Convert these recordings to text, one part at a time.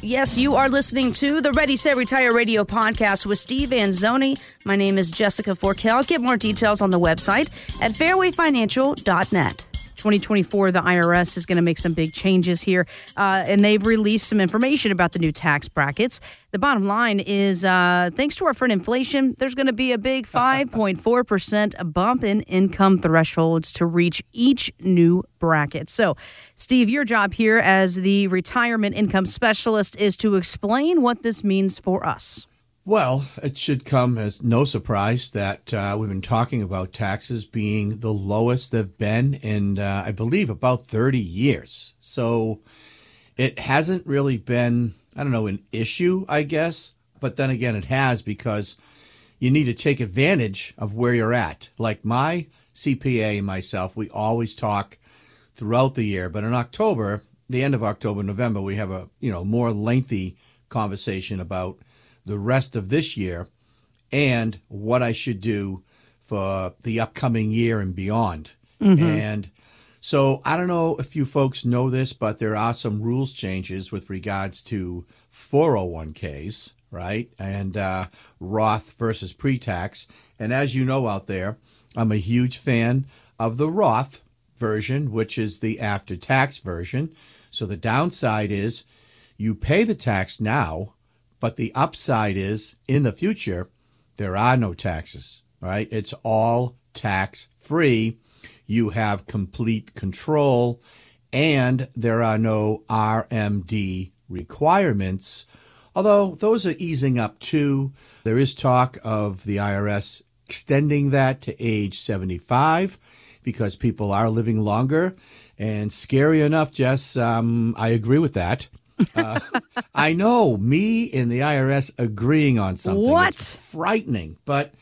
Yes, you are listening to the Ready Set Retire Radio podcast with Steve Anzoni. My name is Jessica Forkel. Get more details on the website at fairwayfinancial.net. 2024, the IRS is going to make some big changes here, uh, and they've released some information about the new tax brackets. The bottom line is, uh, thanks to our friend inflation, there's going to be a big 5.4% bump in income thresholds to reach each new bracket. So, Steve, your job here as the retirement income specialist is to explain what this means for us. Well, it should come as no surprise that uh, we've been talking about taxes being the lowest they've been in, uh, I believe, about 30 years. So it hasn't really been, I don't know, an issue, I guess. But then again, it has because you need to take advantage of where you're at. Like my CPA and myself, we always talk throughout the year, but in October, the end of October, November, we have a, you know, more lengthy conversation about the rest of this year and what I should do for the upcoming year and beyond. Mm-hmm. And so I don't know if you folks know this, but there are some rules changes with regards to 401ks, right? And uh, Roth versus pre tax. And as you know out there, I'm a huge fan of the Roth version, which is the after tax version. So the downside is you pay the tax now, but the upside is in the future, there are no taxes, right? It's all tax free. You have complete control, and there are no RMD requirements. Although those are easing up too. There is talk of the IRS extending that to age 75 because people are living longer. And scary enough, Jess, um, I agree with that. Uh, I know me and the IRS agreeing on something. What? It's frightening, but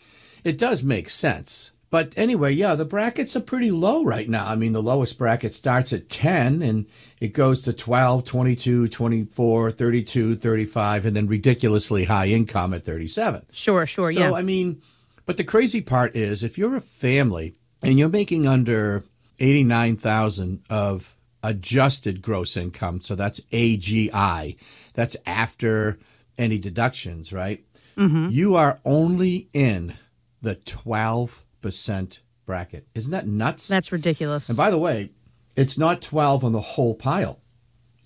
it does make sense. But anyway, yeah, the brackets are pretty low right now. I mean, the lowest bracket starts at 10 and it goes to 12, 22, 24, 32, 35, and then ridiculously high income at 37. Sure, sure, so, yeah. I mean, but the crazy part is if you're a family and you're making under 89,000 of adjusted gross income. So that's AGI. That's after any deductions, right? Mm-hmm. You are only in the 12% bracket. Isn't that nuts? That's ridiculous. And by the way, it's not 12 on the whole pile.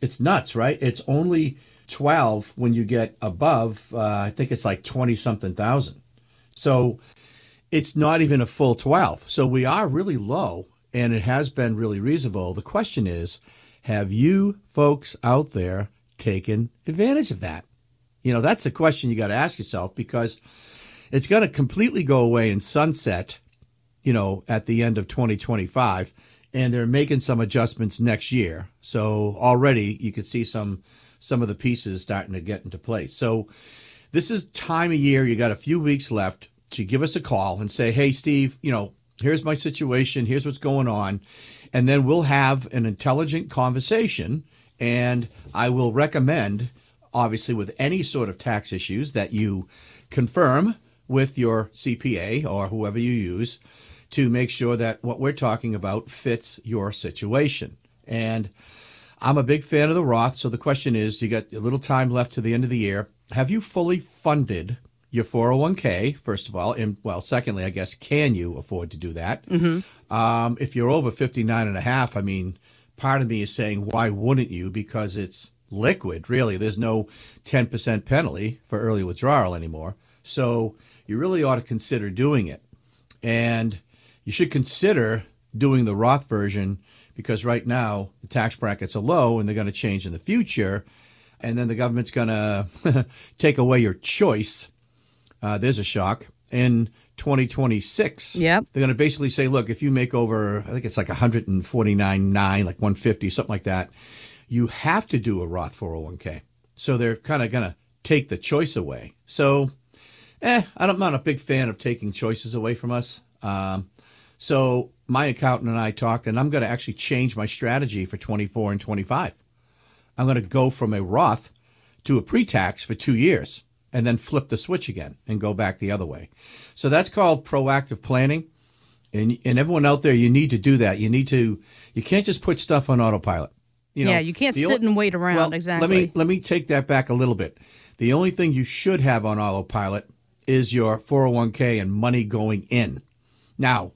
It's nuts, right? It's only 12 when you get above, uh, I think it's like 20 something thousand. So it's not even a full 12. So we are really low and it has been really reasonable. The question is, have you folks out there taken advantage of that? You know, that's the question you got to ask yourself because it's going to completely go away and sunset, you know, at the end of 2025. And they're making some adjustments next year. So already you could see some some of the pieces starting to get into place. So this is time of year. You got a few weeks left to give us a call and say, hey, Steve, you know, here's my situation, here's what's going on. And then we'll have an intelligent conversation. And I will recommend, obviously, with any sort of tax issues, that you confirm with your CPA or whoever you use to make sure that what we're talking about fits your situation. And I'm a big fan of the Roth. So the question is you got a little time left to the end of the year. Have you fully funded your 401k, first of all. And well, secondly, I guess, can you afford to do that? Mm-hmm. Um, if you're over 59 and a half, I mean, part of me is saying, why wouldn't you? Because it's liquid, really. There's no 10% penalty for early withdrawal anymore. So you really ought to consider doing it. And you should consider doing the Roth version because right now the tax brackets are low and they're going to change in the future. And then the government's going to take away your choice uh, there's a shock. In 2026, yep. they're going to basically say, look, if you make over, I think it's like 149.9, like 150, something like that, you have to do a Roth 401k. So they're kind of going to take the choice away. So, eh, I'm not a big fan of taking choices away from us. Um, so my accountant and I talked, and I'm going to actually change my strategy for 24 and 25. I'm going to go from a Roth to a pre-tax for two years and then flip the switch again and go back the other way. So that's called proactive planning. And, and everyone out there, you need to do that. You need to, you can't just put stuff on autopilot. You know, yeah, you can't sit and wait around. well, exactly. Let me let me take that back a little bit. The only thing you should have on autopilot is your 401k and money going in. Now,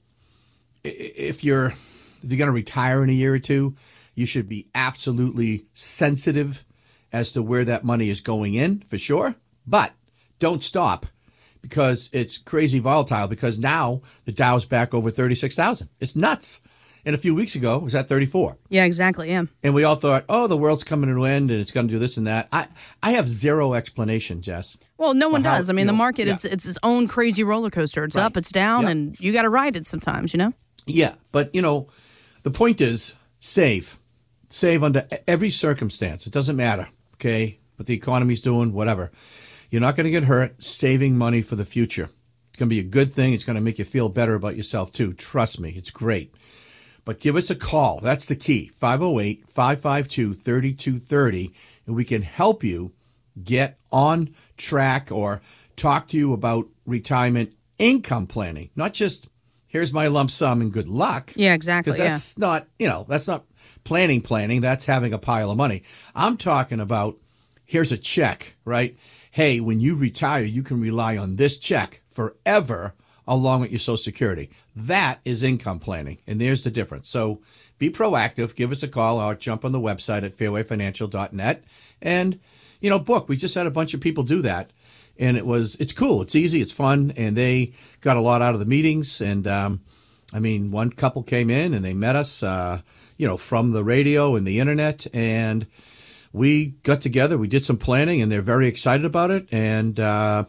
if you're if you're going to retire in a year or two, you should be absolutely sensitive as to where that money is going in for sure. But don't stop because it's crazy volatile because now the Dow's back over 36,000. It's nuts. And a few weeks ago, it was at 34 yeah, exactly. Yeah. and we all thought, oh, the world's coming to an end and it's going to do this and that. I, I have zero explanation, Jess. Well, no one how, does. I mean, the know, market yeah. it's it's its own crazy roller coaster. It's up, it's down, Yeah. and you got to ride it sometimes. You know. Yeah, but you know, the point is save, save under every circumstance. It doesn't matter, okay, what the economy's doing, whatever. You're not going to get hurt. Saving money for the future. It's going to be a good thing. It's going to make you feel better about yourself too. Trust me, it's great. But give us a call. That's the key 508 552 3230, and we can help you get on track or talk to you about retirement income planning, not just here's my lump sum and good luck. Yeah, exactly, Because that's not, you know, that's not planning, planning. That's having a pile of money. I'm talking about here's a check, right? Hey, when you retire, you can rely on this check forever along with your Social Security. That is income planning. And there's the difference. So be proactive. Give us a call or jump on the website at fairwayfinancial.net and, you know, book. We just had a bunch of people do that. And it was, it's cool. It's easy. It's fun. And they got a lot out of the meetings. And, um, I mean, one couple came in and they met us, uh, you know, from the radio and the internet. And we got together, we did some planning, and they're very excited about it. And uh,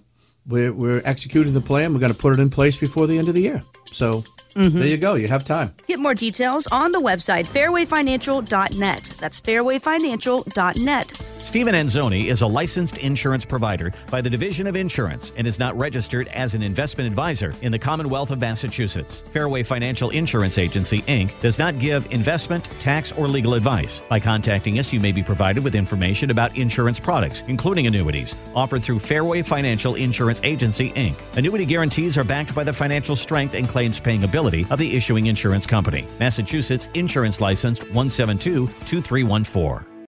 we're, we're executing the plan. We're going to put it in place before the end of the year. So there you go. You have time. Get more details on the website fairwayfinancial.net. That's fairwayfinancial.net. Stephen Anzoni is a licensed insurance provider by the Division of Insurance and is not registered as an investment advisor in the Commonwealth of Massachusetts. Fairway Financial Insurance Agency, Inc. does not give investment, tax, or legal advice. By contacting us, you may be provided with information about insurance products, including annuities, offered through Fairway Financial Insurance Agency, Inc. Annuity guarantees are backed by the financial strength and claims paying ability of the issuing insurance company. Massachusetts Insurance Licensed 172 2314.